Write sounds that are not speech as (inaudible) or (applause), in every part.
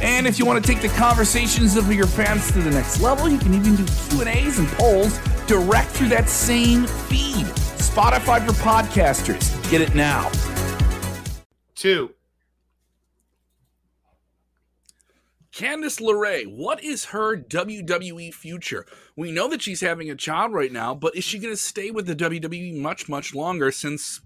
And if you want to take the conversations of your fans to the next level, you can even do Q&As and polls direct through that same feed. Spotify for podcasters. Get it now. Two. Candice LeRae, what is her WWE future? We know that she's having a child right now, but is she going to stay with the WWE much, much longer since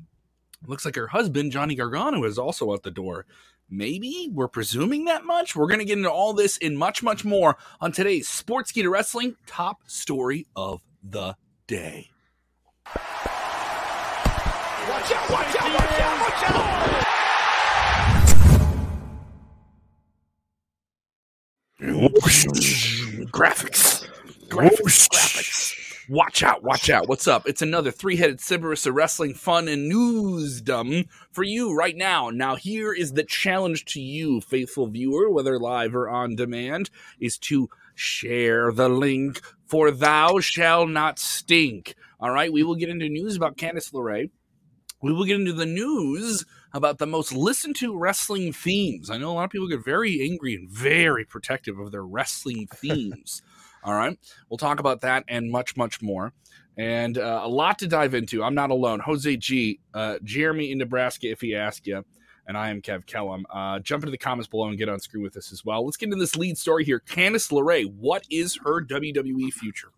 looks like her husband, Johnny Gargano, is also out the door? Maybe we're presuming that much. We're going to get into all this and much, much more on today's Sports Sportskeeda Wrestling top story of the day. Watch out, watch out, watch out, watch out! graphics. Graphics. Graphics. Watch out, watch out. What's up? It's another three headed Cerberus of wrestling fun and newsdom for you right now. Now, here is the challenge to you, faithful viewer, whether live or on demand, is to share the link for Thou Shall Not Stink. All right, we will get into news about Candice LeRae. We will get into the news about the most listened to wrestling themes. I know a lot of people get very angry and very protective of their wrestling (laughs) themes. All right. We'll talk about that and much, much more. And uh, a lot to dive into. I'm not alone. Jose G, uh, Jeremy in Nebraska, if he asked you. And I am Kev Kellum. Uh, jump into the comments below and get on screen with us as well. Let's get into this lead story here. Candice LeRae, what is her WWE future?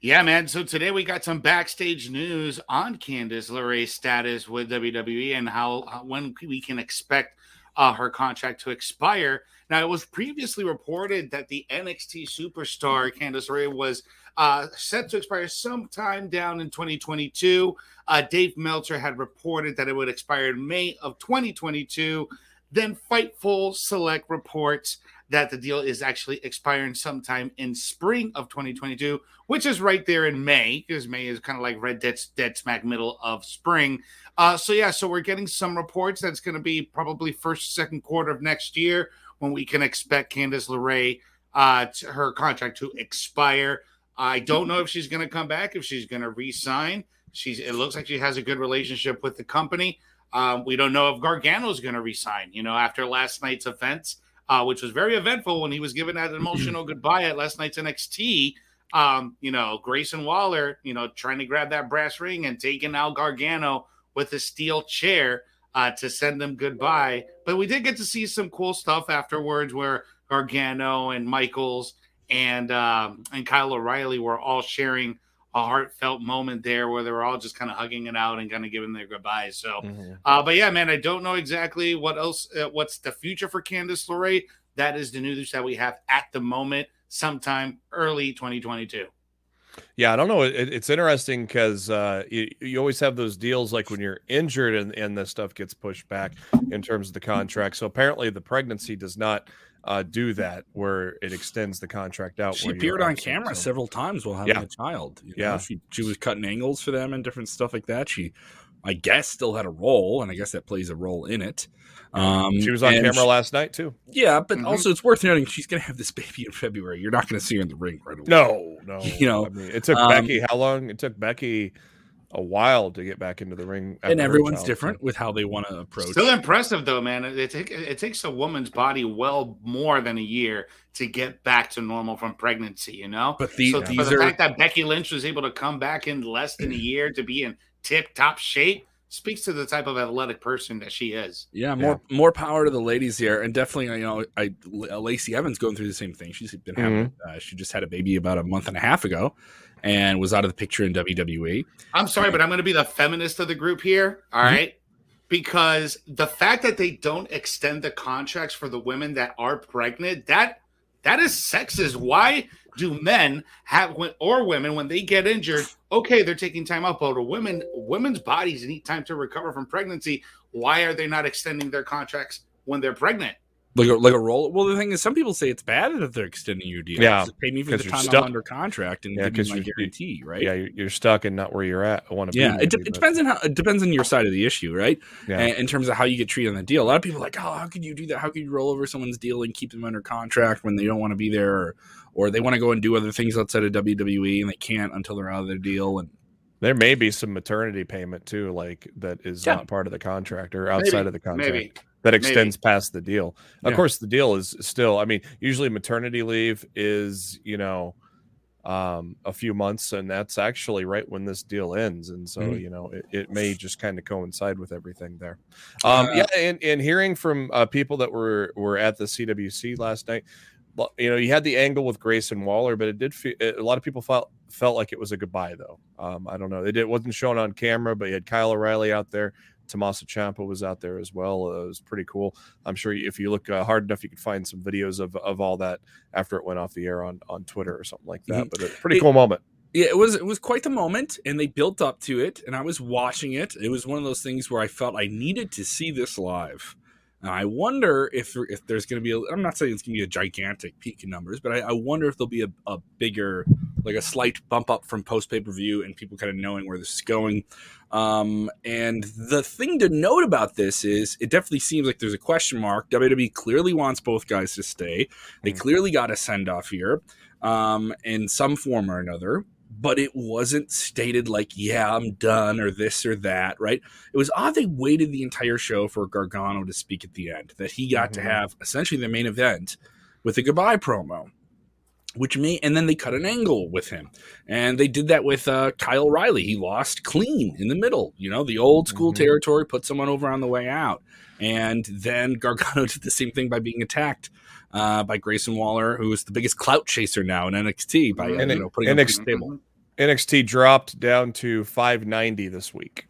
Yeah, man. So today we got some backstage news on Candice LeRae's status with WWE and how when we can expect uh, her contract to expire. Now, it was previously reported that the NXT superstar Candice LeRae was uh, set to expire sometime down in 2022. Uh, Dave Meltzer had reported that it would expire in May of 2022. Then Fightful Select reports that the deal is actually expiring sometime in spring of 2022, which is right there in May, because May is kind of like red dead, dead smack middle of spring. Uh, so yeah, so we're getting some reports that's going to be probably first, second quarter of next year when we can expect Candice LeRae, uh, her contract to expire. I don't know if she's going to come back, if she's going to re-sign. She's. It looks like she has a good relationship with the company. Um, we don't know if Gargano is going to resign. You know, after last night's offense, uh, which was very eventful when he was given that emotional (clears throat) goodbye at last night's NXT. Um, you know, Grayson Waller, you know, trying to grab that brass ring and taking out Gargano with a steel chair uh, to send them goodbye. But we did get to see some cool stuff afterwards where Gargano and Michaels and um, and Kyle O'Reilly were all sharing a heartfelt moment there where they were all just kind of hugging it out and kind of giving their goodbyes. So, mm-hmm. uh, but yeah, man, I don't know exactly what else, uh, what's the future for Candice LeRae. That is the news that we have at the moment, sometime early 2022. Yeah, I don't know. It, it's interesting because uh, you, you always have those deals like when you're injured and, and this stuff gets pushed back in terms of the contract. So apparently the pregnancy does not uh, do that where it extends the contract out. She appeared on camera so. several times while having yeah. a child. You know, yeah, she she was cutting angles for them and different stuff like that. She, I guess, still had a role, and I guess that plays a role in it. Um, she was on camera she, last night too. Yeah, but mm-hmm. also it's worth noting she's going to have this baby in February. You're not going to see her in the ring right away. No, no. (laughs) You know, I mean, it took um, Becky how long? It took Becky a while to get back into the ring. And everyone's different with how they want to approach. Still impressive though, man. It, it, it takes a woman's body well more than a year to get back to normal from pregnancy. You know, but the, so these for the are... fact that Becky Lynch was able to come back in less than a year to be in tip top shape speaks to the type of athletic person that she is. Yeah, more yeah. more power to the ladies here, and definitely, you know, I Lacey Evans going through the same thing. She's been having, mm-hmm. uh, she just had a baby about a month and a half ago, and was out of the picture in WWE. I'm sorry, but I'm going to be the feminist of the group here. All mm-hmm. right. Because the fact that they don't extend the contracts for the women that are pregnant, that that is sexist. Why do men have or women when they get injured? Okay, they're taking time out, but women women's bodies need time to recover from pregnancy. Why are they not extending their contracts when they're pregnant? Like a, like a roll. Well, the thing is, some people say it's bad that they're extending your deal. Yeah, Just pay me for the time stuck. I'm under contract and Yeah, give me my guarantee, right? Yeah, you're, you're stuck and not where you're at. I Want to Yeah, be. it, de- it depends on how it depends on your side of the issue, right? Yeah. And in terms of how you get treated on the deal, a lot of people are like, oh, how could you do that? How could you roll over someone's deal and keep them under contract when they don't want to be there, or, or they want to go and do other things outside of WWE and they can't until they're out of their deal? And There may be some maternity payment too, like that is Yeah. not part of the contract or outside Maybe, of the contract Maybe. That extends past the deal. Of Yeah. course, the deal is still. I mean, usually maternity leave is you know um, a few months, and that's actually right when this deal ends, and so Mhm. you know it, it may just kind of coincide with everything there. Um, Uh, yeah, and, and hearing from uh, people that were were at the CWC last night. You know, you had the angle with Grayson Waller, but it did. Feel, a lot of people felt felt like it was a goodbye, though. Um, I don't know. It, it wasn't shown on camera, but you had Kyle O'Reilly out there. Tommaso Ciampa was out there as well. Uh, it was pretty cool. I'm sure if you look uh, hard enough, you could find some videos of, of all that after it went off the air on, on Twitter or something like that. But a pretty It- cool moment. yeah, it was it was quite the moment, and they built up to it, and I was watching it. It was one of those things where I felt I needed to see this live. And I wonder if if there's going to be. A, I'm not saying it's going to be a gigantic peak in numbers, but I, I wonder if there'll be a, a bigger, like a slight bump up from post pay per view, and people kind of knowing where this is going. Um, and the thing to note about this is, it definitely seems like there's a question mark. WWE clearly wants both guys to stay. They Mhm. clearly got a send off here, um, in some form or another but it wasn't stated like, yeah, I'm done or this or that, right? It was odd they waited the entire show for Gargano to speak at the end, that he got to Mhm. have essentially the main event with a goodbye promo. Which may, and then they cut an angle with him, and they did that with uh, Kyle Riley. He lost clean in the middle, you know, the old school Mhm. territory. Put someone over on the way out, and then (laughs) Gargano did the same thing by being attacked uh, by Grayson Waller, who is the biggest clout chaser now in NXT by And you know putting and him ex- on the table. NXT dropped down to 590 this week.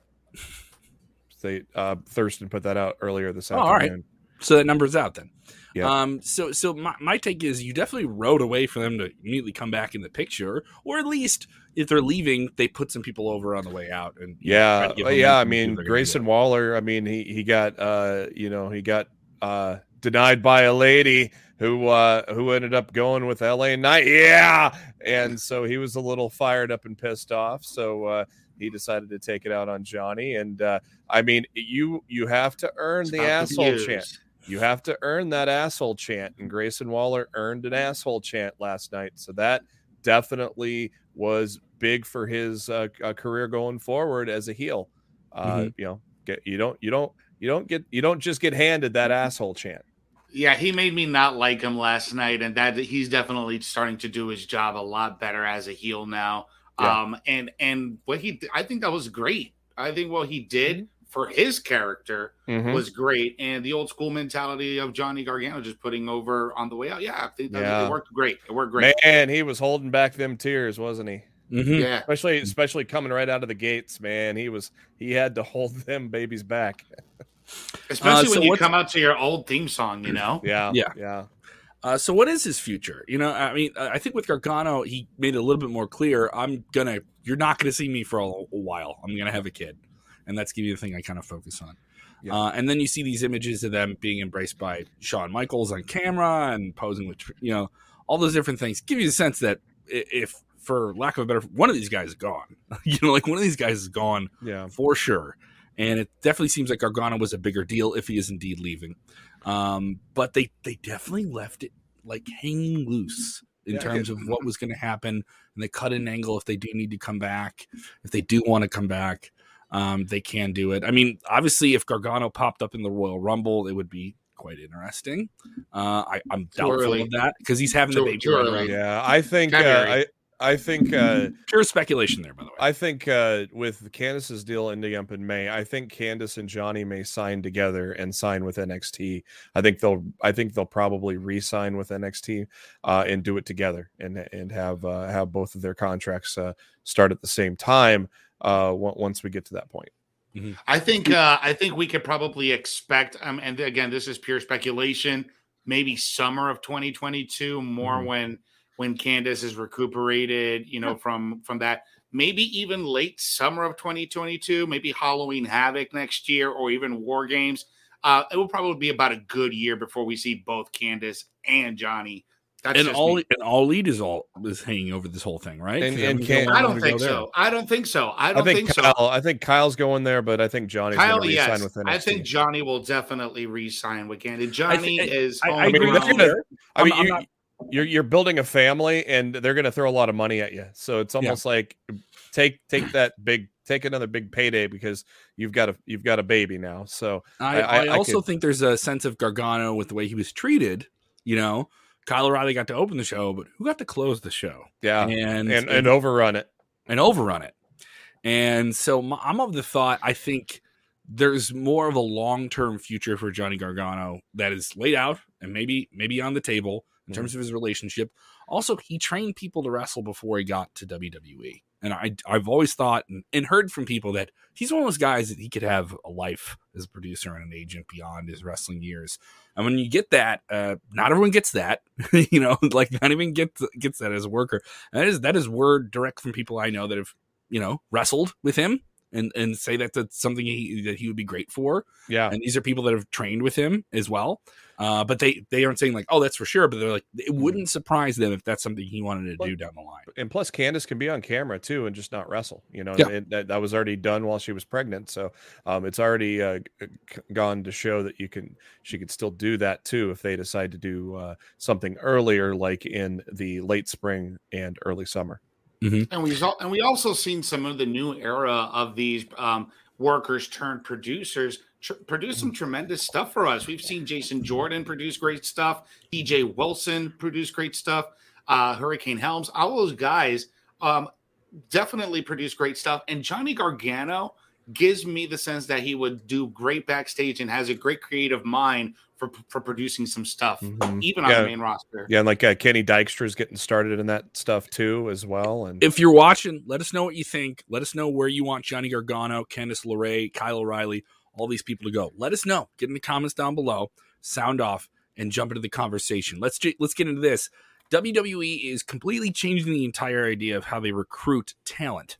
They uh, Thurston put that out earlier this Oh, all right. So that number's out then. Yeah. Um. So so my, my take is you definitely rode away for them to immediately come back in the picture, or at least if they're leaving, they put some people over on the way out. And you know, Yeah, yeah. I something to do mean, Grayson. Waller. I mean, he he got uh, you know, he got uh denied by a lady who uh who ended up going with LA Knight. Yeah, and so he was a little fired up and pissed off. So uh he decided to take it out on Johnny. And uh I mean, you you have to earn It's the asshole chant. You have to earn that asshole chant, and Grayson Waller earned an asshole chant last night. So that definitely was big for his uh, uh, career going forward as a heel. Uh, Mhm. You know, get you don't you don't you don't get you don't just get handed that asshole chant. Yeah, he made me not like him last night, and that he's definitely starting to do his job a lot better as a heel now. Yeah. Um, and and what he, I think that was great. I think what he did for his character Mhm. was great, and the old school mentality of Johnny Gargano just putting over on the way out. Yeah, I think that Yeah. it worked great. It worked great. Man, he was holding back them tears, wasn't he? Mhm. Yeah, Especially especially coming right out of the gates, man. He was he had to hold (laughs) them babies back. Especially Uh, so when you come out to your old theme song. You know, Yeah, Yeah. yeah. Uh, so what is his future? You know, I mean, I think with Gargano, he made it a little bit more clear. I'm gonna, you're not gonna see me for a, a while. I'm gonna have a kid, and that's gonna be the thing I kind of focus on. Yeah. Uh, and then you see these images of them being embraced by Shawn Michaels on camera and posing with, you know, all those different things. Give you the sense that if, for lack of a better, one of these guys is gone. (laughs) you know, like one of these guys is gone Yeah. for sure. And it definitely seems like Gargano was a bigger deal if he is indeed leaving. Um, but they they definitely left it like hanging loose in Yeah, terms of what was going to happen, and they cut an angle if they do need to come back. If they do want to come back, um, they can do it. I mean, obviously, if Gargano popped up in the Royal Rumble, it would be quite interesting. Uh, I, I'm doubtful early. of that because he's having the Too- baby. right Yeah. I think uh, I right. I think uh Pure speculation there, by the way. I think uh, with Candice's deal ending up in May, I think Candice and Johnny may sign together and sign with NXT. I think they'll I think they'll probably re-sign with NXT uh, and do it together and and have uh, have both of their contracts uh, start at the same time uh, on- once we get to that point. I think uh, I think we could probably expect. Um, and again, this is pure speculation. Maybe summer of 2022, more Mhm. when when Candice is recuperated, you know, from from that. Maybe even late summer of 2022. Maybe Halloween Havoc next year, or even War Games. uh, it will probably be about a good year before we see both Candice and Johnny. That's and all me. and all lead is all is hanging over this whole thing, right? And- and to Can- go- I don't think so. I don't think so. I I don't think, think, so. I think Kyle's going there, but I think Johnny's Kyle, going to resign yes. with NXT. I think Johnny will definitely re-sign with Candice. Johnny I thi- is. I, I home agree with ground. you there. I I'm- mean, I'm you, not- you're you're building a family, and they're going to throw a lot of money at you. So it's almost like take take that big take another big payday because you've got a you've got a baby now. So I, I- I- I also could- think there's a sense of Gargano with the way he was treated. You know, Kyle O'Reilly got to open the show, but who got to close the show yeah, and and and overrun it. and overrun it? And so my, I'm of the thought I think there's more of a long term future for Johnny Gargano that is laid out and maybe maybe on the table in terms of his relationship. Also, he trained people to wrestle before he got to WWE. And I, I've always thought and, and heard from people that he's one of those guys that he could have a life as a producer and an agent beyond his wrestling years. And when you get that, uh, not everyone gets that, (laughs) you know, like not even gets gets that as a worker. And that is that is word direct from people I know that have, you know, wrestled with him and and say that that's something he, that he would be great for. Yeah, And these are people that have trained with him as well. Uh, but they they aren't saying like, oh, that's for sure. But they're like, it wouldn't surprise them if that's something he wanted to do down the line. and plus Candice can be on camera too and just not wrestle. You know, Yeah. it, that, that was already done while she was pregnant, so um, it's already uh, g- gone to show that you can she could still do that too if they decide to do uh, something earlier, like in the late spring and early summer. And we and we also seen some of the new era of these um, workers turned producers tr- produce some tremendous stuff for us. We've seen Jason Jordan produce great stuff, TJ Wilson produce great stuff, uh, Hurricane Helms, all those guys um, definitely produce great stuff. And Johnny Gargano gives me the sense that he would do great backstage and has a great creative mind for for producing some stuff, Mhm. even on the main roster. Yeah, and like uh, Kenny Dykstra's getting started in that stuff too as well. And If you're watching, let us know what you think. Let us know where you want Johnny Gargano, Candice LeRae, Kyle O'Reilly, all these people to go. Let us know. Get in the comments down below. Sound off and jump into the conversation. Let's ju- let's get into this. WWE is completely changing the entire idea of how they recruit talent.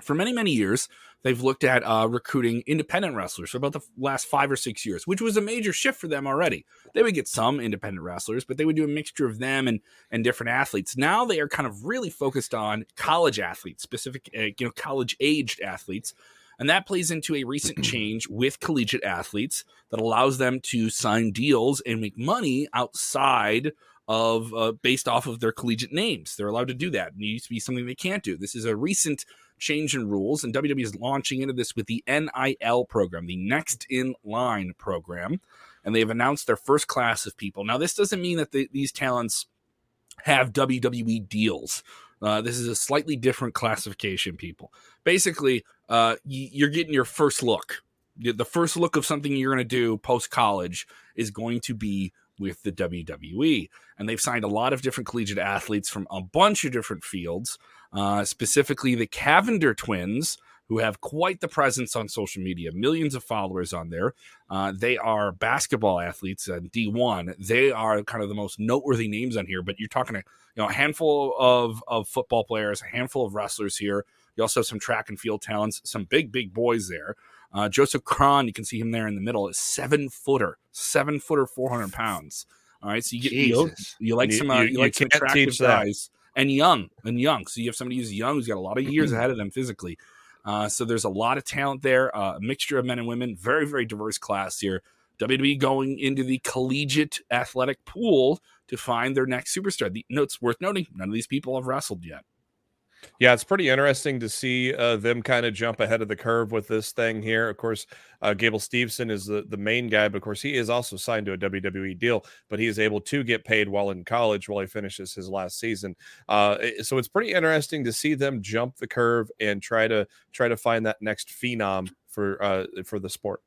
For many many years, they've looked at uh, recruiting independent wrestlers for about the last five or six years, which was a major shift for them already. They would get some independent wrestlers, but they would do a mixture of them and and different athletes. Now they are kind of really focused on college athletes, specific, uh, you know, college aged athletes. And that plays into a recent (clears throat) change with collegiate athletes that allows them to sign deals and make money outside of uh, based off of their collegiate names. They're allowed to do that. It used to be something they can't do. This is a recent change in rules, and WWE is launching into this with the NIL program, the Next in Line program. And they've announced their first class of people. Now, this doesn't mean that the, these talents have WWE deals. Uh, this is a slightly different classification, people. Basically, uh, you're getting your first look. The first look of something you're going to do post college is going to be with the WWE. And they've signed a lot of different collegiate athletes from a bunch of different fields, uh, specifically the Cavinder twins, who have quite the presence on social media, millions of followers on there. Uh, they are basketball athletes and D1. They are kind of the most noteworthy names on here, but you're talking a you know a handful of, of football players, a handful of wrestlers here. You also have some track and field talents, some big, big boys there. Uh, Joseph Kron, you can see him there in the middle, is seven footer, seven footer, 400 pounds. All right. So you get, you, you like some, uh, you- you, like some attractive guys and young and young. So you have somebody who's young, who's got a lot of years (clears throat) ahead of them physically. Uh, so there's a lot of talent there, uh, a mixture of men and women, very, very diverse class here. WWE going into the collegiate athletic pool to find their next superstar. The, no, it's worth noting, none of these people have wrestled yet. Yeah, it's pretty interesting to see uh, them kind of jump ahead of the curve with this thing here. Of course, uh, Gable Steveson is the, the main guy, but of course, he is also signed to a WWE deal, but he is able to get paid while in college while he finishes his last season. Uh, so it's pretty interesting to see them jump the curve and try to try to find that next phenom for uh, for the sport.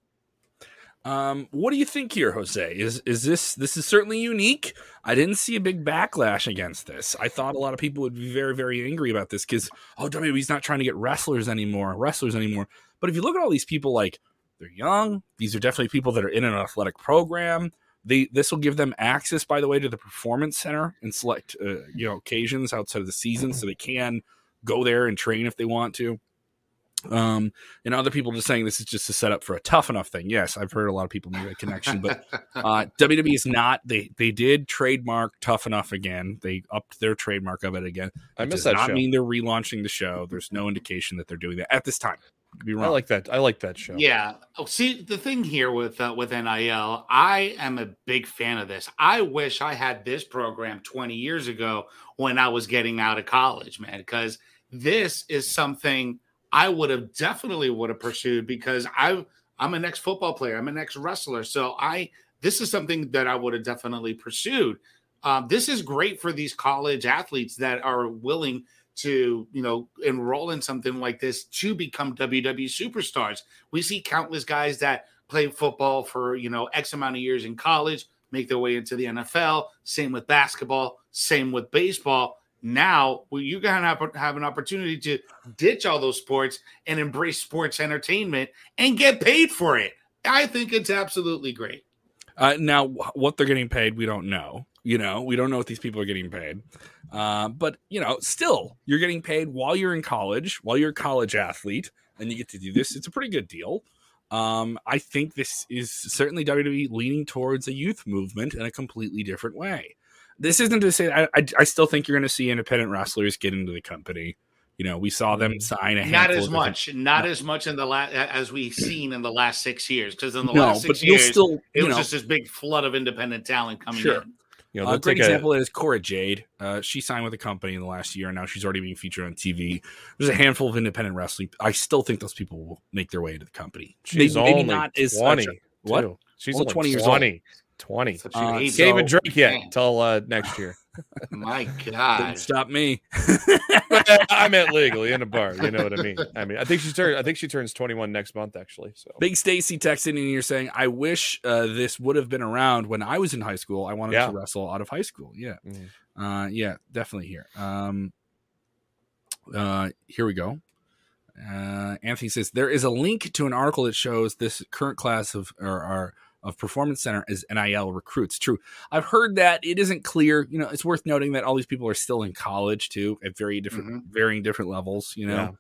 Um, what do you think here, Jose? Is is this this is certainly unique? I didn't see a big backlash against this. I thought a lot of people would be very very angry about this because oh WWE's not trying to get wrestlers anymore, wrestlers anymore. But if you look at all these people, like they're young. These are definitely people that are in an athletic program. They this will give them access, by the way, to the performance center and select uh, you know occasions outside of the season, so they can go there and train if they want to. Um, and other people just saying this is just a setup for a tough enough thing. Yes, I've heard a lot of people make that connection, but (laughs) uh, WWE is not. They they did trademark tough enough again. They upped their trademark of it again. I It miss does that not show. mean they're relaunching the show. There's no indication that they're doing that at this time. Could be I like that. I like that show. Yeah. Oh, see, the thing here with uh, with NIL, I am a big fan of this. I wish I had this program 20 years ago when I was getting out of college, man, because this is something I would have definitely would have pursued because I I'm an ex football player, I'm an ex wrestler, so I this is something that I would have definitely pursued. Um, this is great for these college athletes that are willing to you know enroll in something like this to become WWE superstars. We see countless guys that play football for you know X amount of years in college, make their way into the NFL. Same with basketball. Same with baseball. Now well, you're gonna have, have an opportunity to ditch all those sports and embrace sports entertainment and get paid for it. I think it's absolutely great. Uh, now, what they're getting paid, we don't know. You know, we don't know what these people are getting paid. Uh, but you know, still, you're getting paid while you're in college, while you're a college athlete, and you get to do this. It's a pretty good deal. Um, I think this is certainly WWE leaning towards a youth movement in a completely different way. This isn't to say I, I, I still think you're going to see independent wrestlers get into the company. You know, we saw them sign a Mm-hmm. Not as of different- much, not as much in the last as we've seen in the last six years. Because in the No, last six years, still, it was know, just this big flood of independent talent coming Sure. in. You know, a they'll great take a- example is Cora Jade. Uh, she signed with a company in the last year, and now she's already being featured on TV. There's a handful of independent wrestling. I still think those people will make their way into the company. She's Maybe- maybe only not as 20. what? She's Only only 20 20 years 20. 20. Such a Uh, baby. so- Can't even drink yet until uh, next year. (laughs) (laughs) My Didn't God. stop me. (laughs) I meant legally in a bar. You know what I mean? I mean, I think she turned. I think she turns 21 next month, actually. So Big Stacy texting in here saying, "I wish uh, this would have been around when I was in high school. I wanted Yeah. to wrestle out of high school. Yeah, Mhm. uh, yeah, definitely here. Um, uh, here we go. Uh, Anthony says there is a link to an article that shows this current class of or, or of performance center as NIL recruits. True, I've heard that it isn't clear. You know, it's worth noting that all these people are still in college too, at very different, varying different levels. You know, Yeah.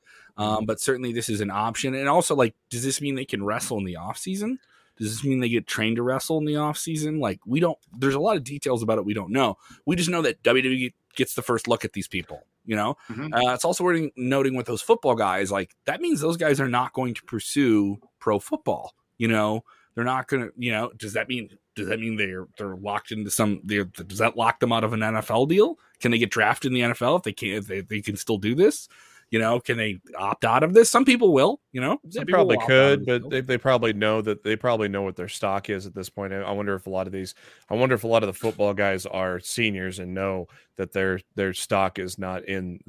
um, but certainly this is an option. And also, like, does this mean they can wrestle in the off season? Does this mean they get trained to wrestle in the off season? Like, we don't. There's a lot of details about it we don't know. We just know that WWE gets the first look at these people. You know, Mhm. uh, it's also worth noting with those football guys. Like, that means those guys are not going to pursue pro football. You know, they're not going to. You know, does that mean? Does that mean they're they're locked into some? They're, does that lock them out of an NFL deal? Can they get drafted in the NFL if they can? If they, they can still do this? You know, can they opt out of this? Some people will. You know, they some people probably will opt out of could, but they, they probably know that they probably know what their stock is at this point. I, I wonder if a lot of these, I wonder if a lot of the football guys are seniors and know that their their stock is not in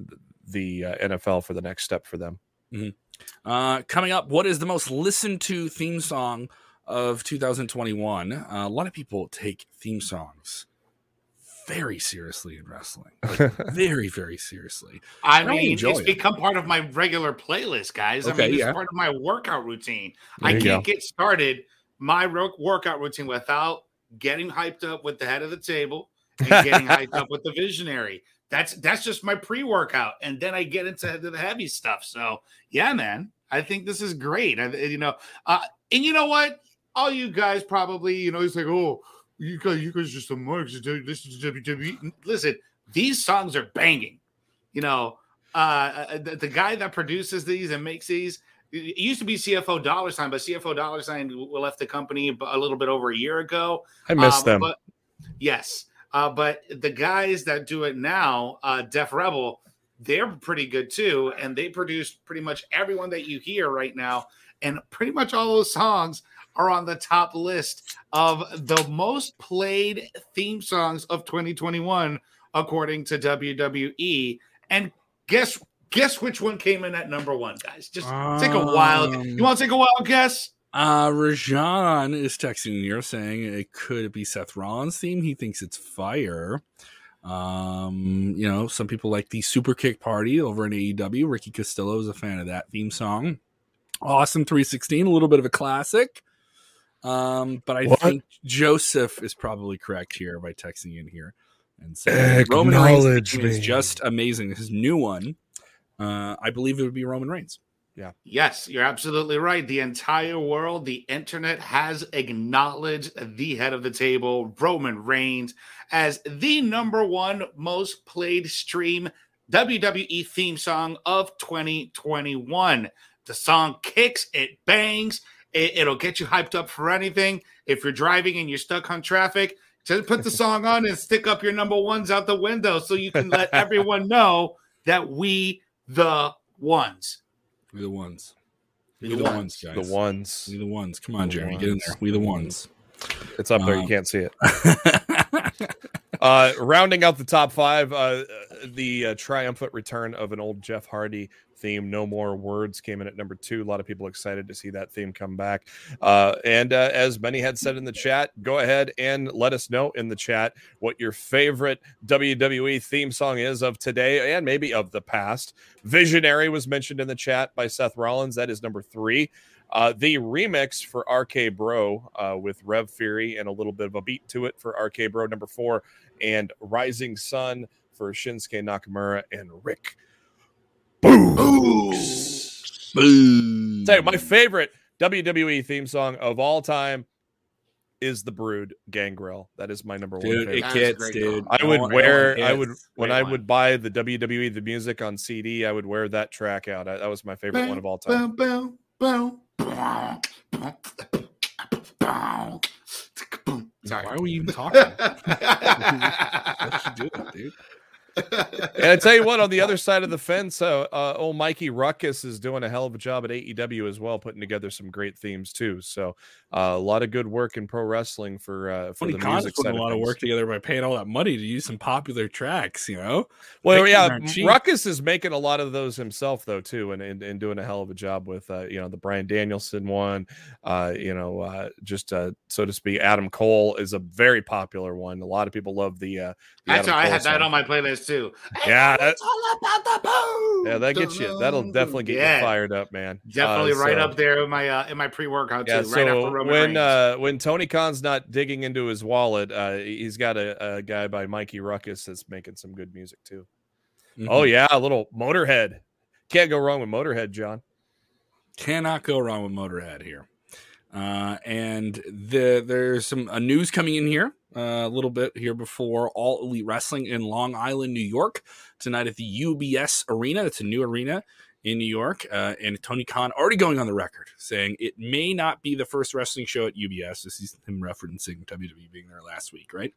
the uh, NFL for the next step for them. Uh, coming up, what is the most listened to theme song of 2021? Uh, a lot of people take theme songs very seriously in wrestling, like, (laughs) very, very seriously. I I mean, it's it. become part of my regular playlist, guys. I mean, it's yeah. part of my workout routine. There I can't go. get started my ro- workout routine without getting hyped up with the head of the table and getting (laughs) hyped up with the visionary. That's that's just my pre-workout, and then I get into the heavy stuff. So yeah, man, I think this is great. I, you know, uh, and you know what? All you guys probably, you know, it's like, oh, you guys, you guys just some marks. This is WWE. Listen, these songs are banging. You know, uh, the, the guy that produces these and makes these. It used to be CFO Dollar Sign, but CFO Dollar Sign left the company a little bit over a year ago. I miss Um, them. But yes, uh, but the guys that do it now, uh, Def Rebel, they're pretty good too, and they produce pretty much everyone that you hear right now, and pretty much all those songs are on the top list of the most played theme songs of 2021 according to WWE. And guess guess which one came in at number one, guys? Just take a wild. Um, You want to take a wild guess? Uh, Rajan is texting here saying it could be Seth Rollins' theme. He thinks it's fire. Um, you know, some people like the Super Kick Party over in AEW. Ricky Castillo is a fan of that theme song. Austin 316, a little bit of a classic. Um, but I What? think Joseph is probably correct here by texting in here and saying Roman Reigns Acknowledge theme is just amazing. His new one, uh, I believe it would be Roman Reigns. Yeah. Yes, you're absolutely right. The entire world, the internet has acknowledged the head of the table, Roman Reigns, as the number one most played stream WWE theme song of 2021. The song kicks, it bangs, it, will get you hyped up for anything. If you're driving and you're stuck on traffic, just put the song on and stick up your number ones out the window so you can let (laughs) everyone know that we the ones. We the ones. We We the the ones. ones, guys. The ones. We the ones. Come on, The Jeremy, get in there. We the ones. It's up there. Um, you can't see it. (laughs) Uh, rounding out the top five, uh, the uh, triumphant return of an old Jeff Hardy theme, "No More Words," came in at number two. A lot of people excited to see that theme come back. Uh, and uh, as many had said in the chat, go ahead and let us know in the chat what your favorite WWE theme song is of today and maybe of the past. Visionary was mentioned in the chat by Seth Rollins. That is number three. Uh, the remix for RK Bro uh, with Rev Theory and a little bit of a beat to it for RK Bro number four, and Rising Sun for Shinsuke Nakamura and Rick. Boom. Boom. Tell you, my favorite WWE theme song of all time is the Brood Gangrel. That is my number one. Dude, favorite. it That's a gets, dude. I would Oh, wear. it I would when I would buy the WWE the music on CD. I would wear that track out. I, that was my favorite one of all time. Boom, boom, boom. Boom. Sorry. Why are we even talking? (laughs) You do that, dude? And I tell you what, on the other side of the fence, uh, uh, old Mikey Rukus is doing a hell of a job at AEW as well, putting together some great themes too. So uh, a lot of good work in pro wrestling for uh, for Tony the music putting side a lot of things. work together by paying all that money to use some popular tracks, you know? Well, yeah. Rukus is making a lot of those himself though too, and and, and doing a hell of a job with uh, you know the Bryan Danielson one, uh, you know, uh, just uh, so to speak. Adam Cole is a very popular one. A lot of people love the. Uh, the That's Adam I Cole had that on my playlist too. (laughs) Yeah, that- it's all about the boom. Yeah, that gets you. That'll definitely get Yeah, you fired up, man. Definitely Uh, right so- up there in my uh, in my pre workout too. Yeah, right so after Roman when Reigns. uh, when Tony Khan's not digging into his wallet, uh, he's got a, a guy by Mikey Rukus that's making some good music too. Oh Mhm. yeah, a little Motorhead. Can't go wrong with Motorhead, John. cannot go wrong with Motorhead here. Uh, and the, there's some uh, news coming in here uh, a little bit here before All Elite Wrestling in Long Island, New York, tonight at the UBS Arena. It's a new arena in New York. Uh, and Tony Khan already going on the record saying it may not be the first wrestling show at UBS. This is him referencing WWE being there last week, right?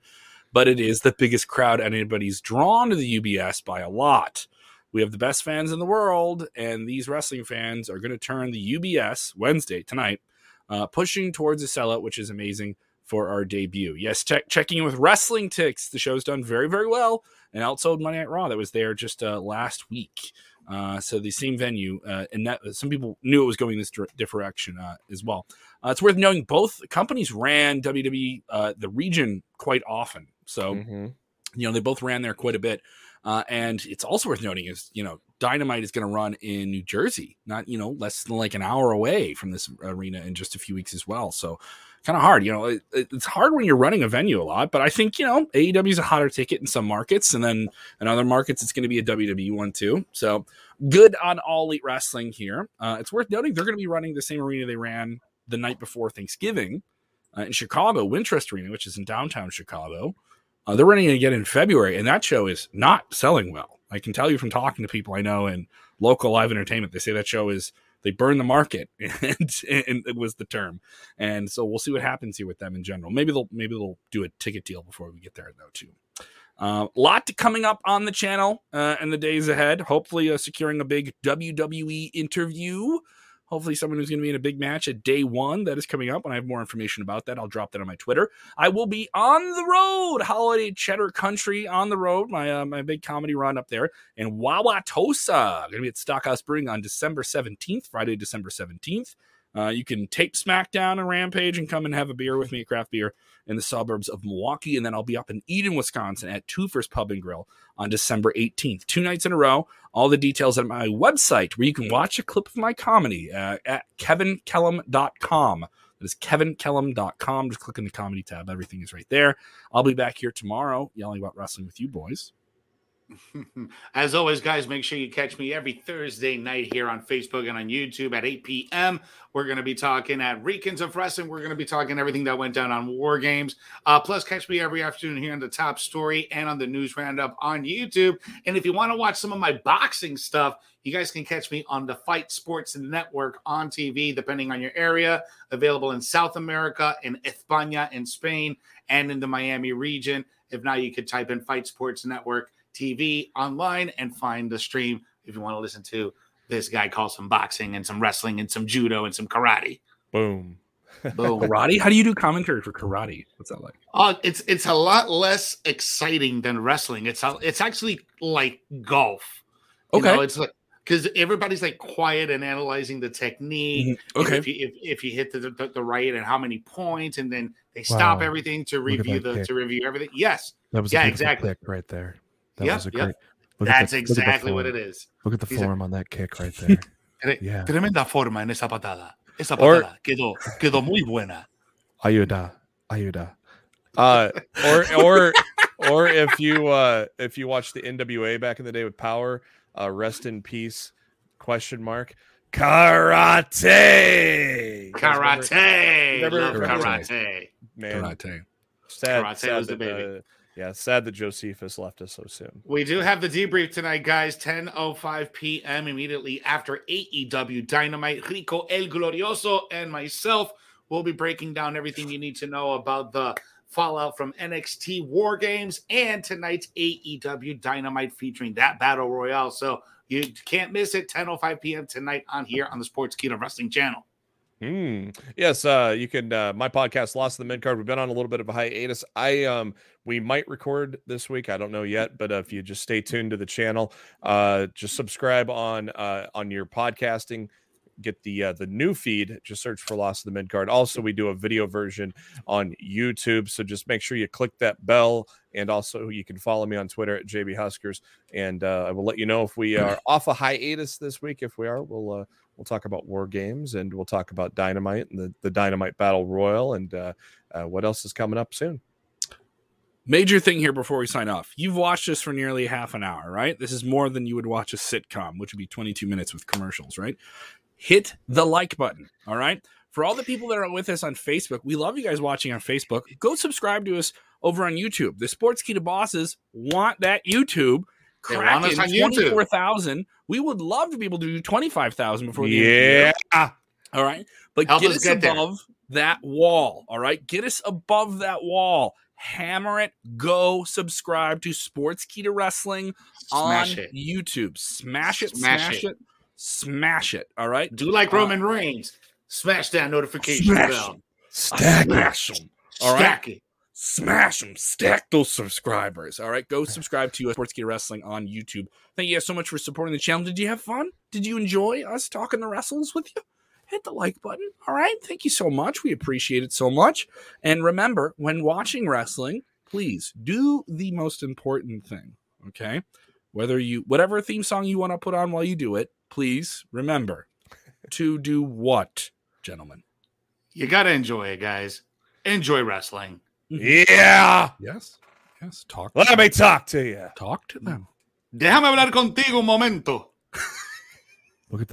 But it is the biggest crowd anybody's drawn to the UBS by a lot. We have the best fans in the world, and these wrestling fans are going to turn the UBS Wednesday tonight, uh, pushing towards a sellout, which is amazing for our debut. Yes, check, checking in with WrestleTix. The show's done very, very well, and outsold Monday Night Raw that was there just uh, last week. Uh, so the same venue, uh, and that some people knew it was going this direction uh, as well. Uh, it's worth noting both companies ran WWE uh, the region quite often. So Mhm. you know they both ran there quite a bit uh, and it's also worth noting is you know dynamite is going to run in new jersey not you know less than like an hour away from this arena in just a few weeks as well. So kind of hard you know it, it's hard when you're running a venue a lot but i think you know aew is a hotter ticket in some markets and then in other markets it's going to be a wwe one too. So good on all elite wrestling here. Uh, it's worth noting they're going to be running the same arena they ran the night before thanksgiving uh, in chicago wintrust arena which is in downtown chicago uh, they're running again in February, and that show is not selling well. I can tell you from talking to people I know in local live entertainment, they say that show is they burn the market, (laughs) and, and it was the term. And so we'll see what happens here with them in general. Maybe they'll maybe they'll do a ticket deal before we get there though too. A uh, lot coming up on the channel uh, in the days ahead. Hopefully, uh, securing a big WWE interview. Hopefully, someone who's going to be in a big match at day one that is coming up. When I have more information about that, I'll drop that on my Twitter. I will be on the road, holiday cheddar country on the road. My uh, my big comedy run up there in Wauwatosa. Going to be at Stockhouse Brewing on December seventeenth, Friday, December seventeenth. Uh, you can tape SmackDown and Rampage and come and have a beer with me at Craft Beer in the suburbs of Milwaukee. And then I'll be up in Eden, Wisconsin at Two First Pub and Grill on December 18th. Two nights in a row. All the details at my website where you can watch a clip of my comedy uh, at kevinkellum.com. That is kevinkellum.com. Just click on the comedy tab. Everything is right there. I'll be back here tomorrow yelling about wrestling with you boys. (laughs) As always, guys, make sure you catch me every Thursday night here on Facebook and on YouTube at 8 p.m. We're going to be talking at Recons of Wrestling. We're going to be talking everything that went down on War Games. Uh, plus, catch me every afternoon here on the Top Story and on the News Roundup on YouTube. And if you want to watch some of my boxing stuff, you guys can catch me on the Fight Sports Network on TV, depending on your area. Available in South America, in España, in Spain, and in the Miami region. If not, you could type in Fight Sports Network TV online and find the stream if you want to listen to this guy call some boxing and some wrestling and some judo and some karate. Boom. Boom. (laughs) Karate? How do you do commentary for karate? What's that like? Uh, it's it's a lot less exciting than wrestling. It's a, it's actually like golf. You Okay. know, it's like because everybody's like quiet and analyzing the technique. Mm-hmm. Okay. If you, if, if you hit the, the the right and how many points, and then they stop Wow. everything to review the kick. to review everything. Yes, That was Yeah, a exactly. kick right there. That Yep, was a yep. great. look that's the- look at the exactly what it form. is. Look at the He's a- form on that kick right (laughs) there. Yeah. Tremenda forma en esa patada. Esa Or- patada quedó quedó muy buena. Ayuda, ayuda. Uh, or or or if you uh if you watch the NWA back in the day with Power, uh, rest in peace? Question mark. Karate. You guys remember- Karate. Remember- Love remember- karate. Man, Karate. sad. Karate sad was the baby. uh, yeah, sad that Josephus left us so soon. We do have the debrief tonight, guys. 10.05 p.m. immediately after AEW Dynamite. Rico El Glorioso and myself will be breaking down everything you need to know about the fallout from NXT War Games and tonight's AEW Dynamite featuring that Battle Royale. So you can't miss it. 10.05 p.m. tonight on here on the Sportskeeda Wrestling Channel. Hmm. Yes, uh, you can. Uh, my podcast, Lost in the Mid Card. We've been on a little bit of a hiatus. I um, we might record this week. I don't know yet, but uh, if you just stay tuned to the channel, uh, just subscribe on uh on your podcasting. Get the uh, the new feed. Just search for Lost in the Mid Card. Also, we do a video version on YouTube. So just make sure you click that bell, and also you can follow me on Twitter at JB Huskers. And uh, I will let you know if we are off a hiatus this week. If we are, we'll uh, We'll talk about war games and we'll talk about dynamite and the, the dynamite battle royal and uh, uh, what else is coming up soon. Major thing here before we sign off. You've watched this for nearly half an hour, right? This is more than you would watch a sitcom, which would be 22 minutes with commercials, right? Hit the like button, all right? For all the people that are with us on Facebook, we love you guys watching on Facebook. Go subscribe to us over on YouTube. The Sportskeeda Bosses want that YouTube. They want us Cracking on YouTube. 24,000. We would love to be able to do 25,000 before the end of the year. Yeah. All right. But Help get us get there. above that wall. All right. Get us above that wall. Hammer it. Go subscribe to Sportskeeda Wrestling on Smash it. YouTube. Smash it. Smash Smash, it. it. Smash it. All right. Do like Uh, Roman Reigns. Smash that notification Smash bell. them. Stack. Smash them. All right. Stack it. Smash them. Stack those subscribers. All right. Go subscribe to Sports to Wrestling on YouTube. Thank you guys so much for supporting the channel. Did you have fun? Did you enjoy us talking the wrestles with you? Hit the like button. All right. Thank you so much. We appreciate it so much. And remember, when watching wrestling, please do the most important thing. Okay. Whether you, whatever theme song you want to put on while you do it, please remember to do what, gentlemen? You got to enjoy it, guys. Enjoy wrestling. Mm-hmm. Yeah. Yes. Yes. Talk. Let me talk to you. talk to them. Déjame hablar contigo un momento. Look at the